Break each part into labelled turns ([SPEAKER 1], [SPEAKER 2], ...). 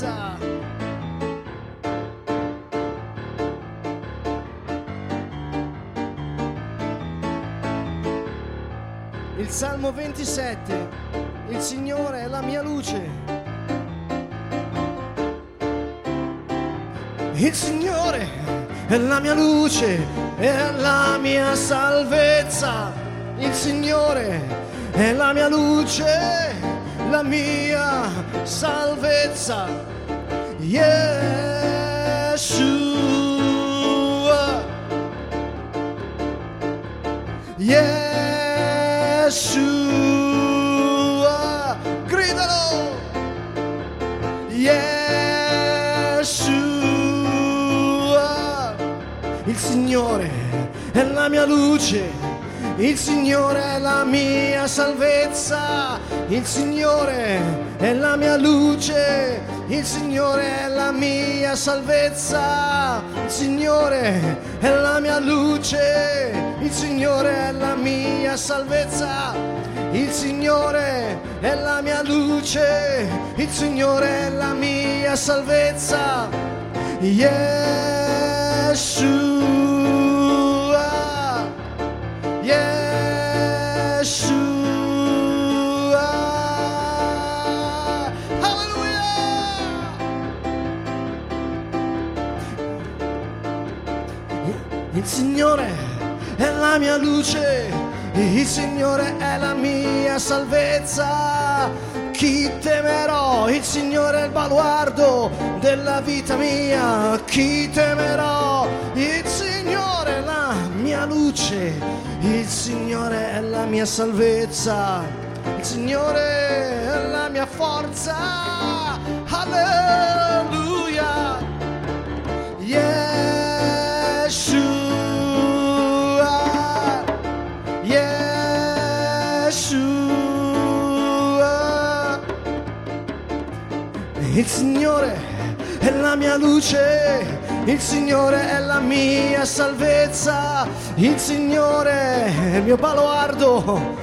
[SPEAKER 1] salvezza. Il Salmo 27, il Signore è la mia luce. Il Signore è la mia luce, è la mia salvezza. Il Signore è la mia luce, la mia salvezza. Yeshua. Yeshua. Gridalo. Yeshua. Il Signore è la mia luce. Il Signore è la mia salvezza, il Signore è la mia luce, il Signore è la mia salvezza, il Signore è la mia luce, il Signore è la mia salvezza, il Signore è la mia luce, il Signore è la mia salvezza. Yeshua. Il Signore è la mia luce, il Signore è la mia salvezza. Chi temerò? Il Signore è il baluardo della vita mia. Chi temerò? Il Signore è la mia salvezza, il Signore è la mia forza. Alleluia. Yeshua. Yeshua. Il Signore è la mia luce, il Signore è la mia salvezza, il Signore è il mio baluardo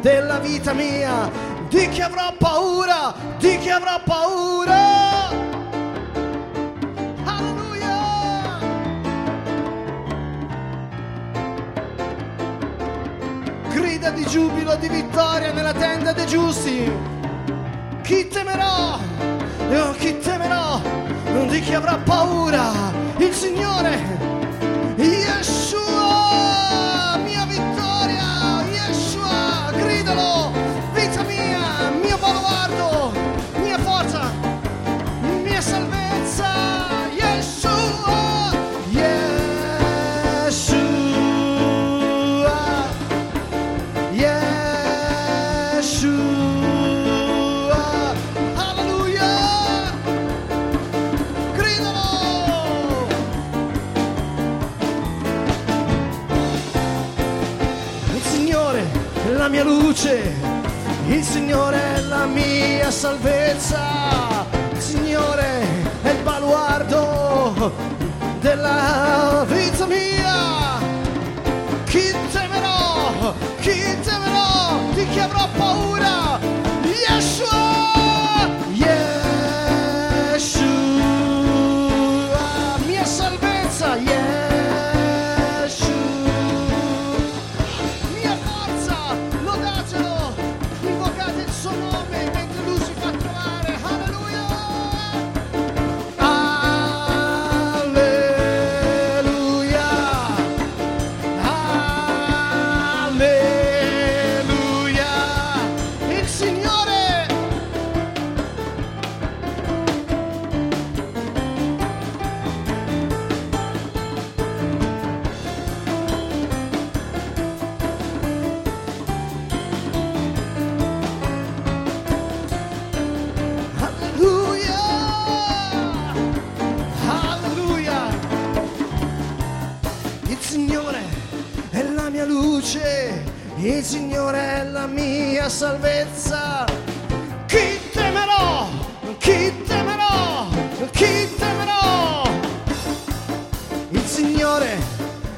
[SPEAKER 1] della vita mia. Di chi avrò paura? Di chi avrò paura? Alleluia! Grida di giubilo, di vittoria nella tenda dei giusti. Chi temerò? Oh, chi temerò? Di chi avrà paura? Il Signore.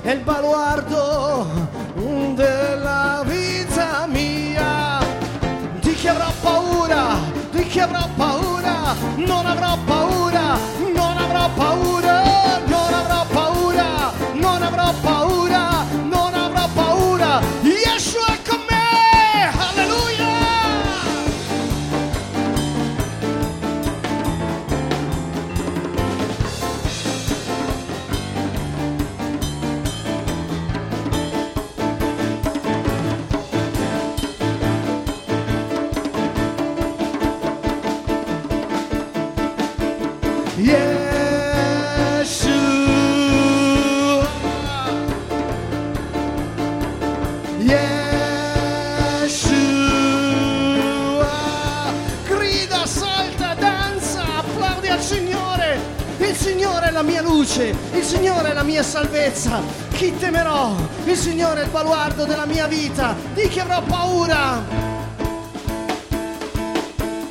[SPEAKER 1] È il baluardo della vita mia. Di chi avrò paura? Di chi avrò paura? non avrò paura, luce, il Signore è la mia salvezza. Chi temerò? Il Signore è il baluardo della mia vita. Di chi avrò paura?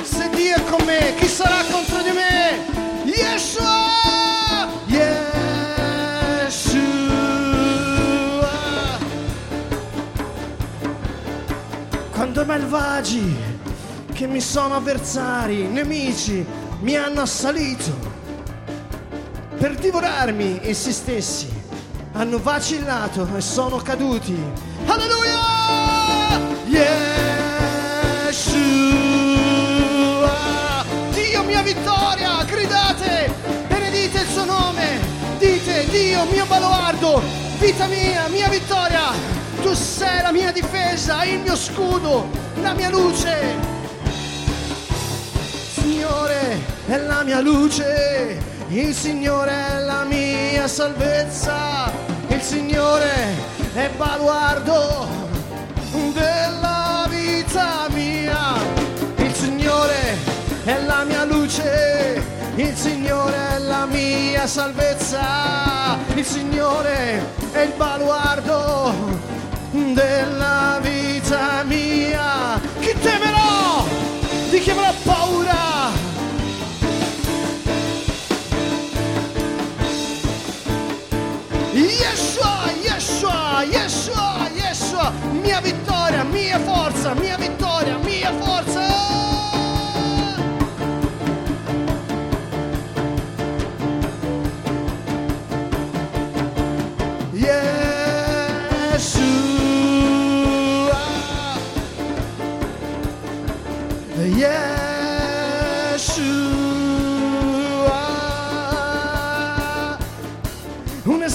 [SPEAKER 1] Se Dio è con me, chi sarà contro di me? Yeshua! Yeshua! Quando i malvagi che mi sono avversari, nemici, mi hanno assalito per divorarmi essi stessi, hanno vacillato e sono caduti. Alleluia! Yeshua! Dio mia vittoria, gridate, benedite il suo nome, dite Dio mio baluardo, vita mia, mia vittoria, tu sei la mia difesa, il mio scudo, la mia luce. Signore è la mia luce, il Signore è la mia salvezza, il Signore è baluardo della vita mia, il Signore è la mia luce, il Signore è la mia salvezza, il Signore è il baluardo della vita mia.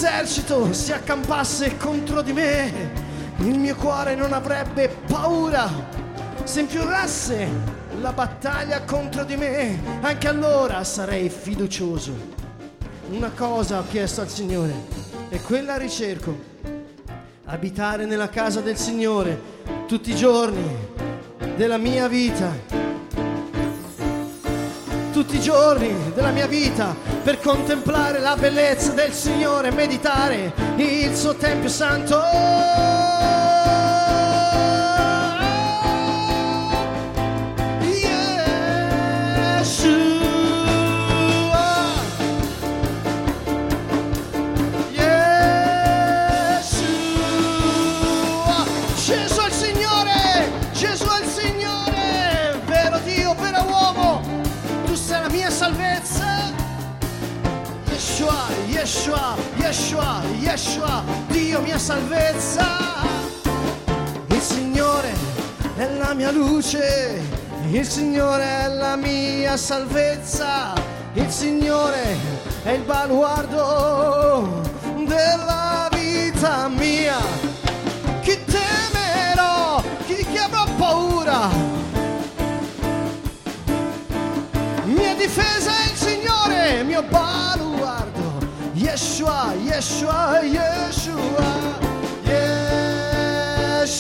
[SPEAKER 1] Esercito si accampasse contro di me, il mio cuore non avrebbe paura. Se infiorrasse la battaglia contro di me, anche allora sarei fiducioso. Una cosa ho chiesto al Signore e quella ricerco. Abitare nella casa del Signore tutti i giorni della mia vita tutti i giorni della mia vita per contemplare la bellezza del Signore, meditare il suo Tempio Santo. Yeshua, Yeshua, Yeshua, Yeshua, Dio mia salvezza. Il Signore è la mia luce, il Signore è la mia salvezza, il Signore è il baluardo della vita mia. Yeshua, Yeshua, Yeshua, Yeshua,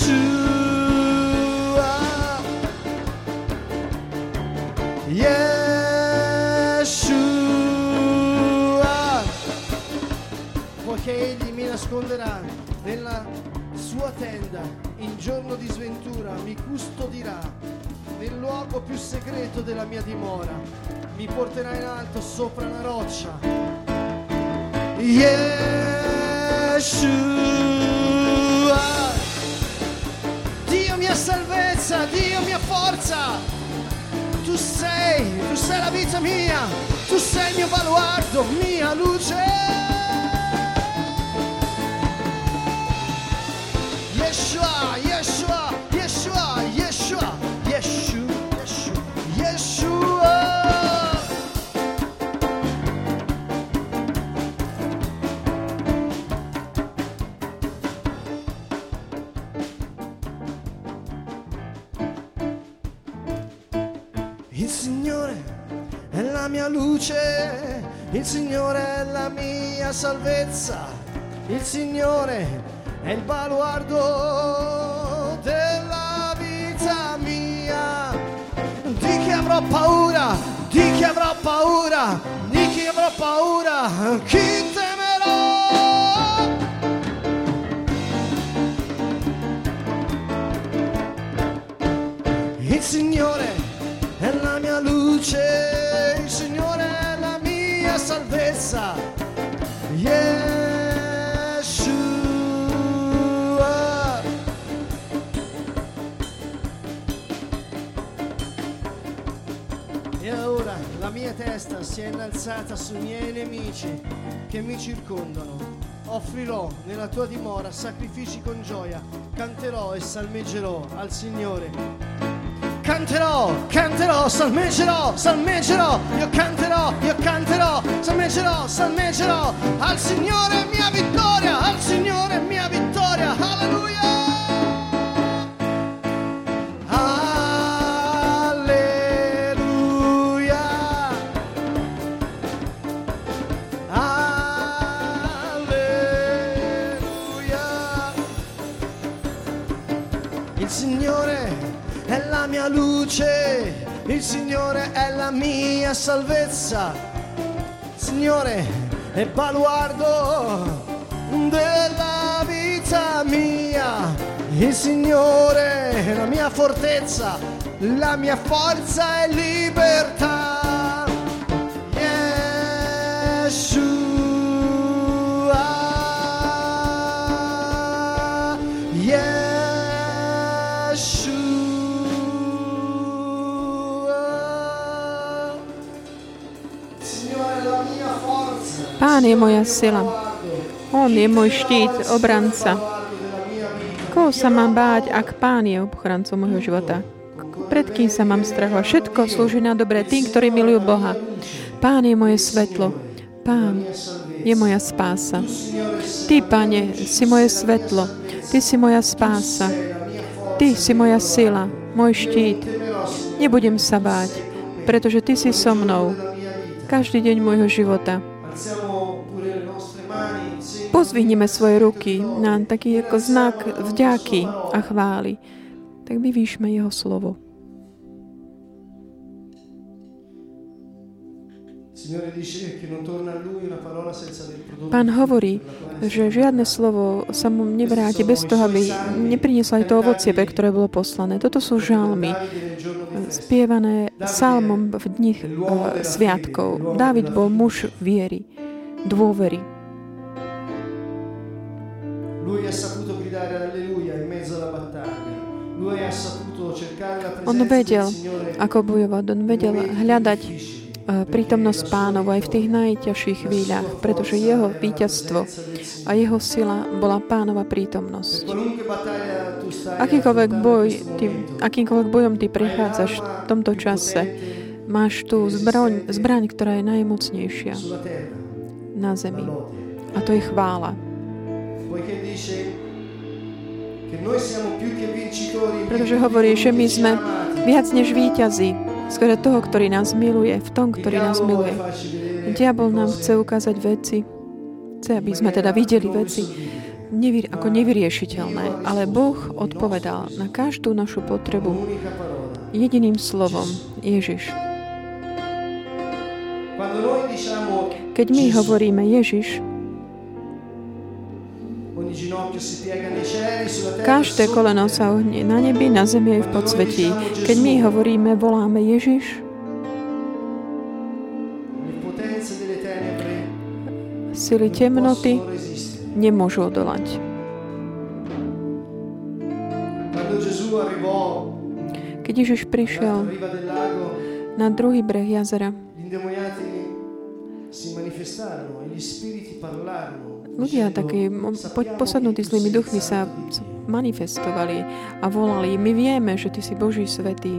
[SPEAKER 1] Yeshua. Poiché egli mi nasconderà nella sua tenda, in giorno di sventura mi custodirà nel luogo più segreto della mia dimora, mi porterà in alto sopra una roccia. Yeshua, Dio mia salvezza, Dio mia forza, tu sei, tu sei la vita mia, tu sei il mio baluardo, mia luce. Yeshua, il Signore è la mia salvezza, il Signore è il baluardo della vita mia. Di chi avrò paura, di chi avrò paura, di chi avrò paura, chi temerò? Il Signore è la mia luce, salvezza. Yeshua. E ora la mia testa si è innalzata sui miei nemici che mi circondano. Offrirò nella tua dimora sacrifici con gioia, canterò e salmeggerò al Signore canterò, canterò, salmeggerò, salmeggerò, io canterò, io canterò, salmeggerò, salmeggerò, al Signore mia vittoria, al Signore mia vittoria, alleluia. Mia luce, il Signore è la mia salvezza, Signore è baluardo della vita mia, il Signore è la mia fortezza, la mia forza e libertà.
[SPEAKER 2] Pán je moja sila. On je môj štít, obranca. Koho sa mám báť, ak Pán je ochrancom môjho života? Pred kým sa mám strahovať? Všetko slúži na dobré tým, ktorí milujú Boha. Pán je moje svetlo. Pán je moja spása. Ty, Pane, si moje svetlo. Ty si moja spása. Ty si moja sila, môj štít. Nebudem sa báť, pretože Ty si so mnou. Každý deň môjho života. Pozvihneme svoje ruky na taký ako znak vďaky a chvály. Tak vyvýšme Jeho slovo. Pán hovorí, že žiadne slovo sa mu nevráti bez toho, aby neprinieslo aj to ovocie, pre ktoré bolo poslané. Toto sú žalmy, spievané salmom v dni uh, sviatkov. Dávid bol muž viery, dôvery. On vedel, ako bojovať. On vedel hľadať uh, prítomnosť pánov aj v tých najťažších chvíľach, pretože jeho víťazstvo a jeho sila bola pánova prítomnosť. Akýkoľvek boj, ty, akýmkoľvek bojom ty prichádzaš v tomto čase, máš tú zbraň, zbraň, ktorá je najmocnejšia na zemi. A to je chvála. Pretože hovorí, že my sme viac než víťazí. Skôr toho, ktorý nás miluje, v tom, ktorý nás miluje. Diabol nám chce ukázať veci, chce, aby sme teda videli veci nevy, ako nevyriešiteľné, ale Boh odpovedal na každú našu potrebu jediným slovom Ježiš. Keď my hovoríme Ježiš, každé koleno sa ohne na nebi, na zemi aj v podsvetí. Keď my hovoríme, voláme Ježiš, sily temnoty nemôžu odolať. Keď Ježiš prišiel na druhý breh jazera.
[SPEAKER 1] Si manifestarono e gli spiriti parlarono.
[SPEAKER 2] Ľudia takí mo- po-
[SPEAKER 1] "Sappiamo
[SPEAKER 2] posadnutí zlými duchmi sa
[SPEAKER 1] santo."
[SPEAKER 2] sa manifestovali a volali, my vieme, že Ty si Boží svetý.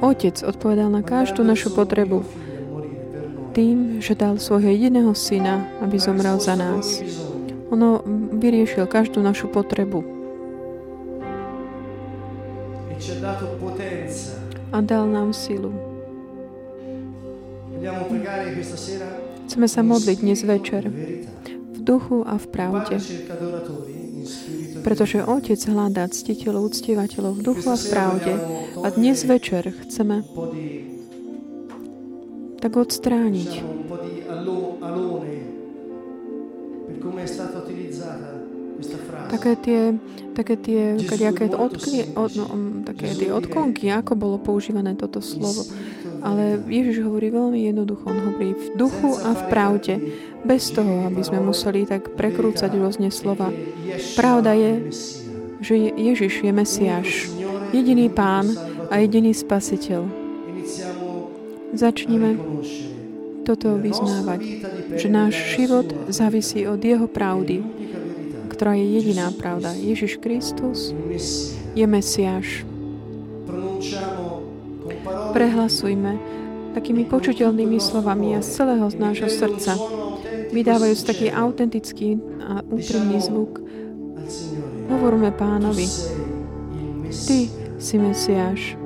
[SPEAKER 2] Otec odpovedal na každú našu potrebu tým, že dal svojho jediného syna, aby zomrel za nás. Ono vyriešil každú našu potrebu a dal nám silu. Chceme sa modliť dnes večer. v duchu a v pravde, pretože. Otec hľadá ctiteľov, uctievateľov v duchu a v pravde. A dnes večer chceme tak odstrániť. také tie, také tie kadejaké odklie, od, no, také tie odklonky, ako bolo používané toto slovo. Ale. Ježiš hovorí veľmi jednoducho. On hovorí v duchu a v pravde. Bez toho, aby sme museli tak prekrúcať rôzne slova. Pravda je, Že Je- Ježiš je Mesiáš, jediný pán a jediný spasiteľ. Začnime toto vyznávať, že náš život závisí od Jeho pravdy, ktorá je jediná pravda. Ježiš Kristus je Mesiáš. Prehlasujme takými počuteľnými slovami a z celého z nášho srdca, vydávajúc taký autentický a úprimný zvuk. Hovorme pánovi, Ty si Mesiáš,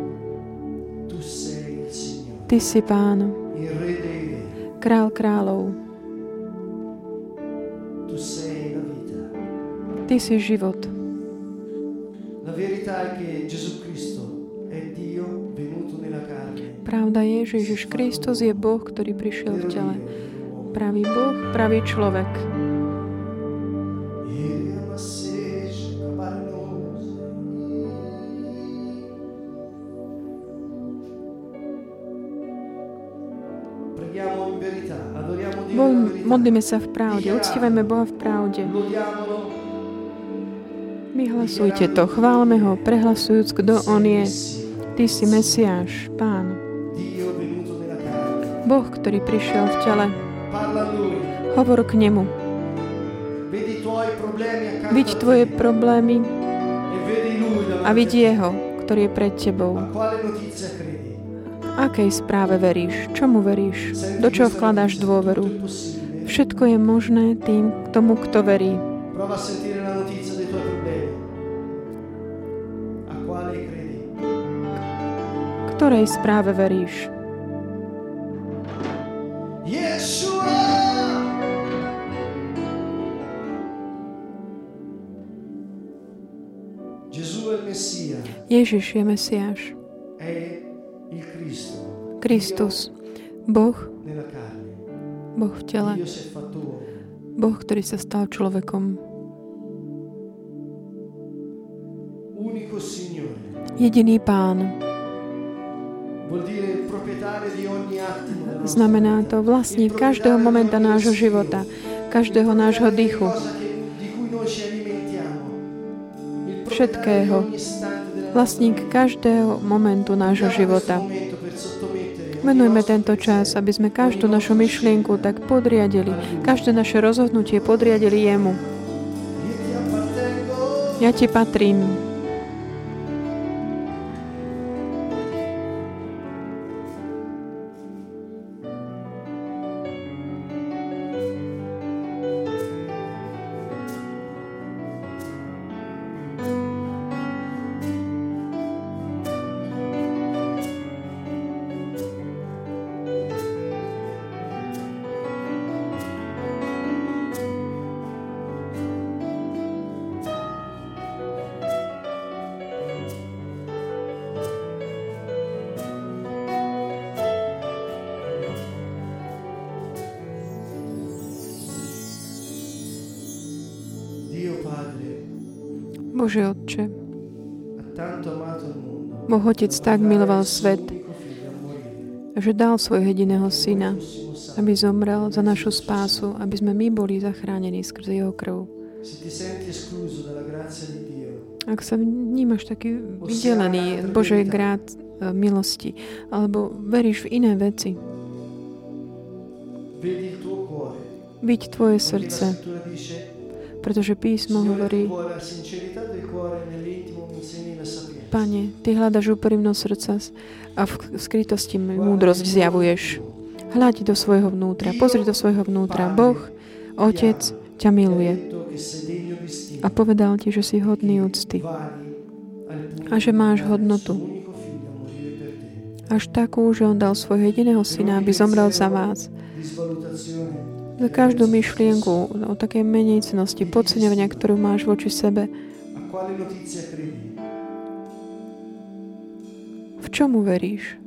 [SPEAKER 2] Ty si Pán, Král kráľov, Ty si život. Pravda je, že Ježiš Kristus je Boh, ktorý prišiel v tele. Pravý Boh, pravý človek. Modlíme sa v pravde, uctívajme Boha v pravde. Vyhlasujte to, chválme ho, prehlasujúc, kto on je. Ty si Mesiáš, Pán. Boh, ktorý prišiel v tele. Hovor k nemu.
[SPEAKER 1] a
[SPEAKER 2] tvoje problémy a vidí jeho, ktorý je pred tebou. Akej správe veríš? Čomu veríš? Do čoho vkladáš dôveru? Všetko je možné tým, tomu, kto verí. Ktorej správe veríš? Ježiš je Mesiáš,
[SPEAKER 1] Cristo.
[SPEAKER 2] Kristus, Boh. Boh v tele. Boh, ktorý sa stal človekom. Jediný Pán. Znamená to vlastník každého momenta nášho života, každého nášho dýchu, Všetkého. Vlastník každého momentu nášho života. Venujme tento čas, aby sme každú našu myšlienku tak podriadili, každé naše rozhodnutie podriadili Jemu. Ja Ti patrím. Bože Otče. Boh Otec tak miloval svet, že dal svojho jediného syna, aby zomrel za našu spásu, aby sme my boli zachránení skrze jeho krv. Ak sa vnímaš taký vydelený z Božej grát e, milosti, alebo veríš v iné veci, byť tvoje srdce, pretože písmo hovorí. Pane, Ty hľadaš úprimnosť srdca a v skrytosti múdrosť zjavuješ. Hľaď do svojho vnútra, pozri do svojho vnútra. Boh, Otec, ťa miluje a povedal ti, že si hodný úcty a že máš hodnotu. až takú, že On dal svojho jediného syna, aby zomrel za vás. Za každú myšlienku o takej menejcenosti, podceňovania, ktorú máš voči sebe, v čomu veríš?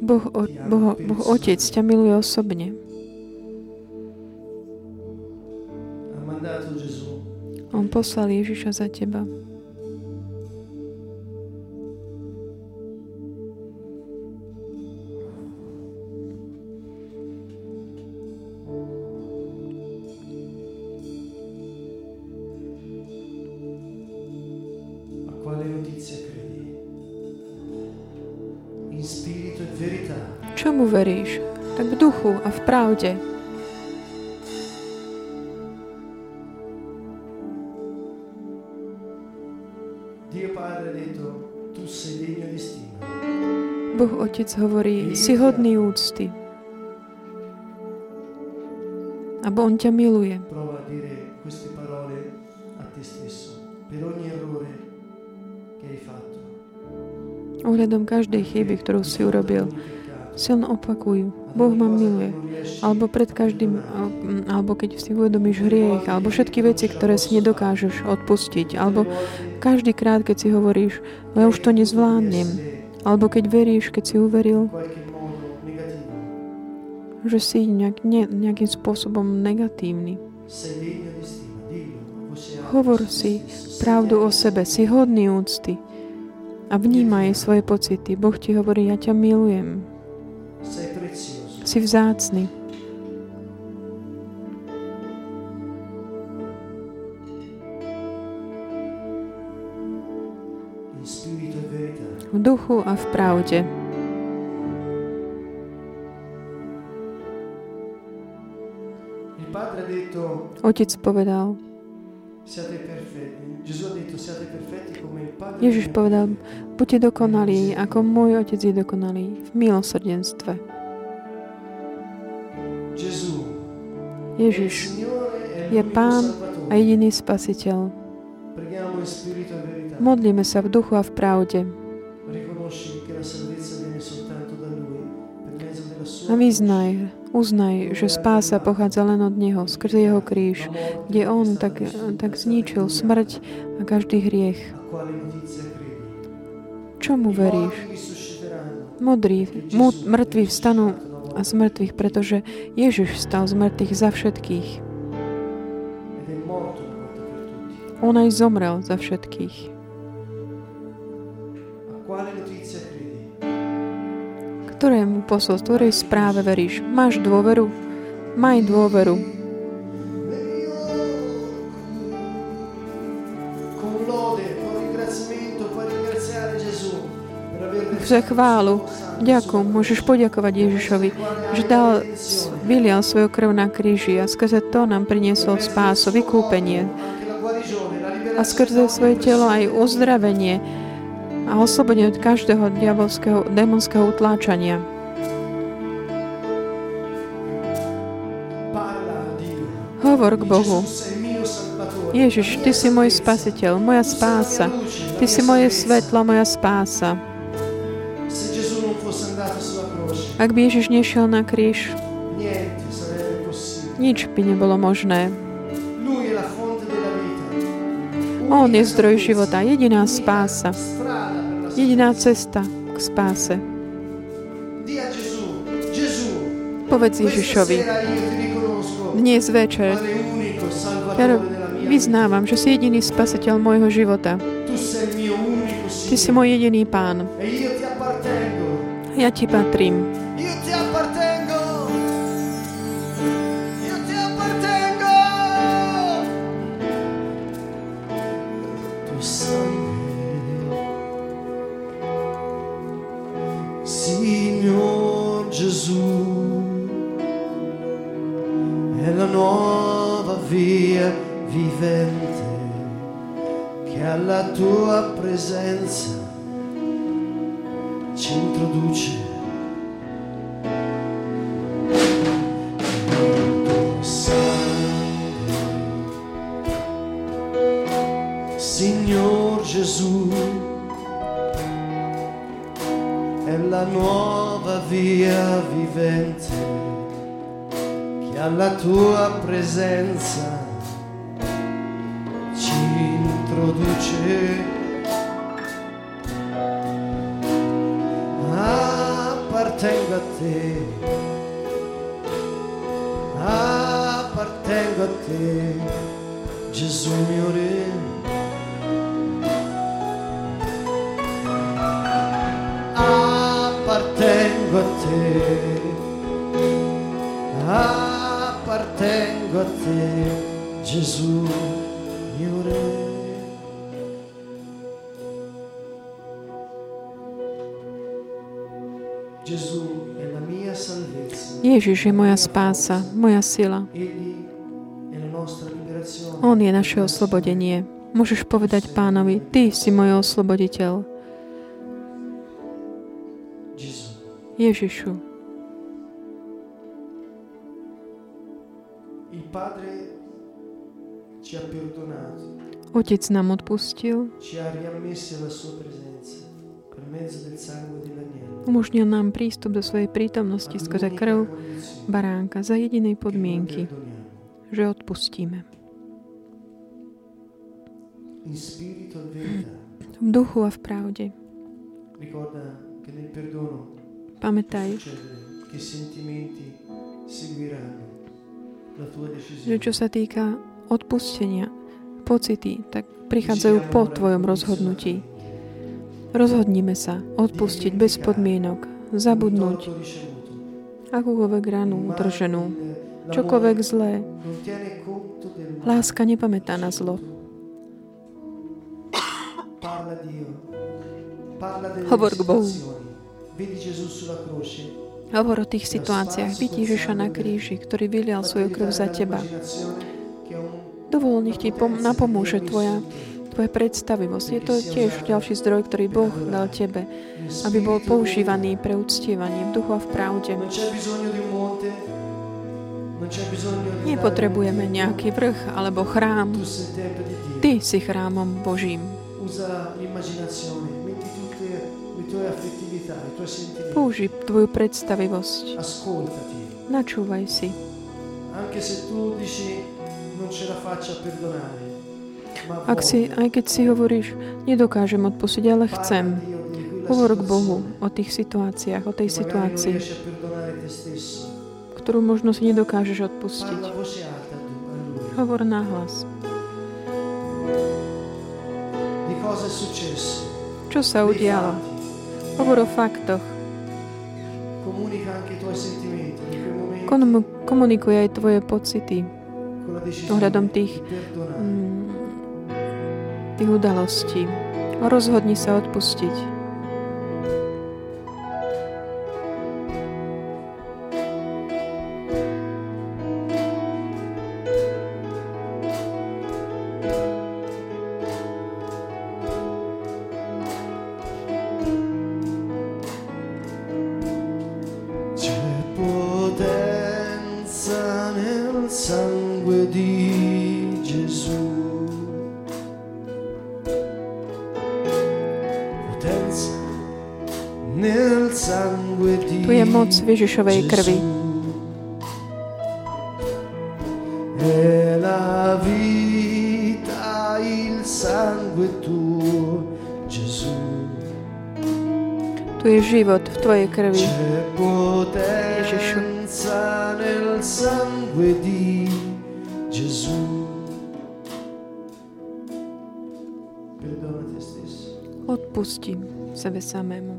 [SPEAKER 2] Boh, o, boh, boh Otec ťa miluje osobne. On poslal Ježiša za teba. Veríš? Tak v duchu a v pravde. Boh Otec hovorí, si hodný úcty. Abo On ťa miluje.
[SPEAKER 1] A a.
[SPEAKER 2] Ohľadom každej chyby, ktorú si urobil, silno opakujú. Boh ma miluje. Alebo pred každým, alebo keď si uvedomíš hriech, alebo všetky veci, ktoré si nedokážeš odpustiť, alebo každý krát, keď si hovoríš, no ja už to nezvládnem, alebo keď veríš, keď si uveril, že si nejak, ne, nejakým spôsobom negatívny. Hovor si pravdu o sebe, si hodný úcty a vnímaj svoje pocity. Boh ti hovorí, ja ťa milujem. Si vzácny. V duchu a v pravde. Otec povedal, Ježiš povedal, buďte dokonalí, ako môj Otec je dokonalý v milosrdenstve. Ježiš je Pán a jediný Spasiteľ. Modlíme sa v duchu a v pravde a vyznaj, uznaj, že spása pochádza len od Neho, skrze Jeho kríž, kde On tak, tak zničil smrť a každý hriech. Čomu veríš? mu, mŕtvi vstanú a z mŕtvych, pretože Ježiš stal z mŕtvych za všetkých. On aj zomrel za všetkých. Ktorému posolstvu, ktorej správe veríš? Máš dôveru? Maj dôveru.
[SPEAKER 1] Con lode, con ringraziamento, puoi ringraziare Gesù
[SPEAKER 2] Za chválu, ďakujem, môžeš poďakovať Ježišovi, že dal, vylial svoju krv na kríži a skrze to nám priniesol spásu, vykúpenie a skrze svoje telo aj uzdravenie a oslobodenie od každého diabolského, démonského utláčania. Hovor k Bohu. Ježiš, Ty si môj spasiteľ, moja spása. Ty si moje svetlo, moja spása. Ak by Ježiš nešiel na kríž, nič by nebolo možné. On je zdroj života, jediná spása, jediná cesta k spáse. Povedz Ježišovi, dnes večer ja vyznávam, že si jediný spasiteľ môjho života. Ty si môj jediný pán.
[SPEAKER 1] E.
[SPEAKER 2] Ja ti patrím.
[SPEAKER 1] Presenza ci introduce. Signor Gesù, è la nuova via vivente che alla tua presenza ci introduce. Appartengo a te, appartengo a te, Gesù mio Re. appartengo a te, appartengo a te, Gesù
[SPEAKER 2] Ježiš je moja spása, moja sila. On je naše oslobodenie. Môžeš povedať pánovi, ty si môj osloboditeľ. Ježišu, Otec nám odpustil, umožnil nám prístup do svojej prítomnosti skrze krv baránka za jedinej podmienky, že odpustíme.
[SPEAKER 1] e.
[SPEAKER 2] V duchu a v pravde. Pamätaj, že čo sa týka odpustenia, pocity, tak prichádzajú po tvojom rozhodnutí. Rozhodnime sa odpustiť bez podmienok, zabudnúť akúkoľvek ranu utrženú, čokoľvek zlé. Láska nepamätá na zlo. Hovor k Bohu. Hovor o tých situáciách. Vidí Ježiša na kríži, ktorý vylial svoju krv za teba. Dovol, nech ti pom- napomôže tvoja, tvoja predstavivosť. Je to tiež ďalší zdroj, ktorý Boh dal tebe, aby bol používaný pre uctievanie v duchu a v pravde. Nepotrebujeme nejaký vrch alebo chrám. Ty si chrámom Božím.
[SPEAKER 1] Usa l'immaginazione, metti tutte le tue affettività, i tuoi sentimenti.
[SPEAKER 2] Použij tvoju predstavivosť. Načúvaj si.
[SPEAKER 1] Anche se tu dici non ce la faccio a perdonare.
[SPEAKER 2] Ak si, aj keď si hovoríš, nedokážem odpustiť, ale chcem. Hovor k Bohu o tých situáciách, o tej situácii, ktorú možno si nedokážeš odpustiť. Hovor nahlas. Čo sa udialo? Hovor o faktoch. Komunikuj aj tvoje pocity ohľadom tých, mm, udalostí. Rozhodni sa odpustiť.
[SPEAKER 1] Tuo, Gesù.
[SPEAKER 2] Tu je život v tvojej krvi.
[SPEAKER 1] Stesso,
[SPEAKER 2] Odpusti sebe samému.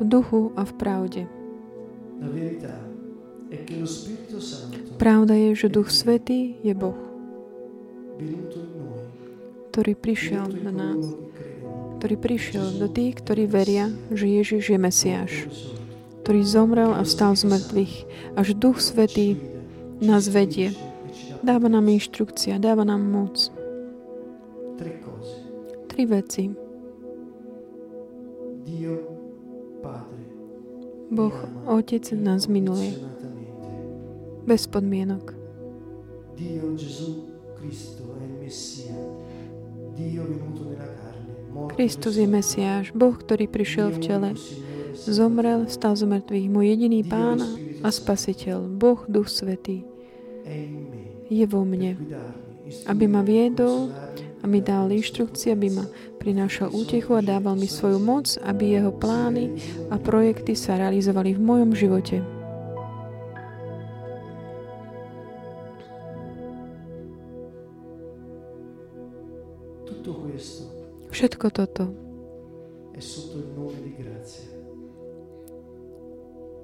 [SPEAKER 1] E.
[SPEAKER 2] V duchu a v pravde.
[SPEAKER 1] Santo
[SPEAKER 2] Pravda je, že Duch Svetý je Boh, ktorý prišiel na nás. ktorý prišiel do tých, ktorí veria, že Ježiš je Mesiáš, ktorý zomrel a vstal z mŕtvych, až Duch Svetý nás vedie. Dáva nám inštrukcia, dáva nám moc. Tri veci. Boh, Otec nás miluje. Bez podmienok. Kristus je Mesiáš, Boh, ktorý prišiel v tele, zomrel, stal z mŕtvych, môj jediný Pán a Spasiteľ, Boh, Duch Svetý, je vo mne, aby ma viedol a mi dal inštrukcie, aby ma prinášal útechu a dával mi svoju moc, aby jeho plány a projekty sa realizovali v mojom živote. Všetko toto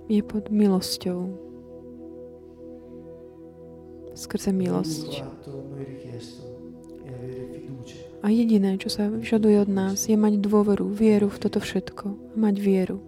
[SPEAKER 2] je pod milosťou. Skrze milosť. A jediné, čo sa vyžaduje od nás, je mať dôveru, vieru v toto všetko. Mať vieru.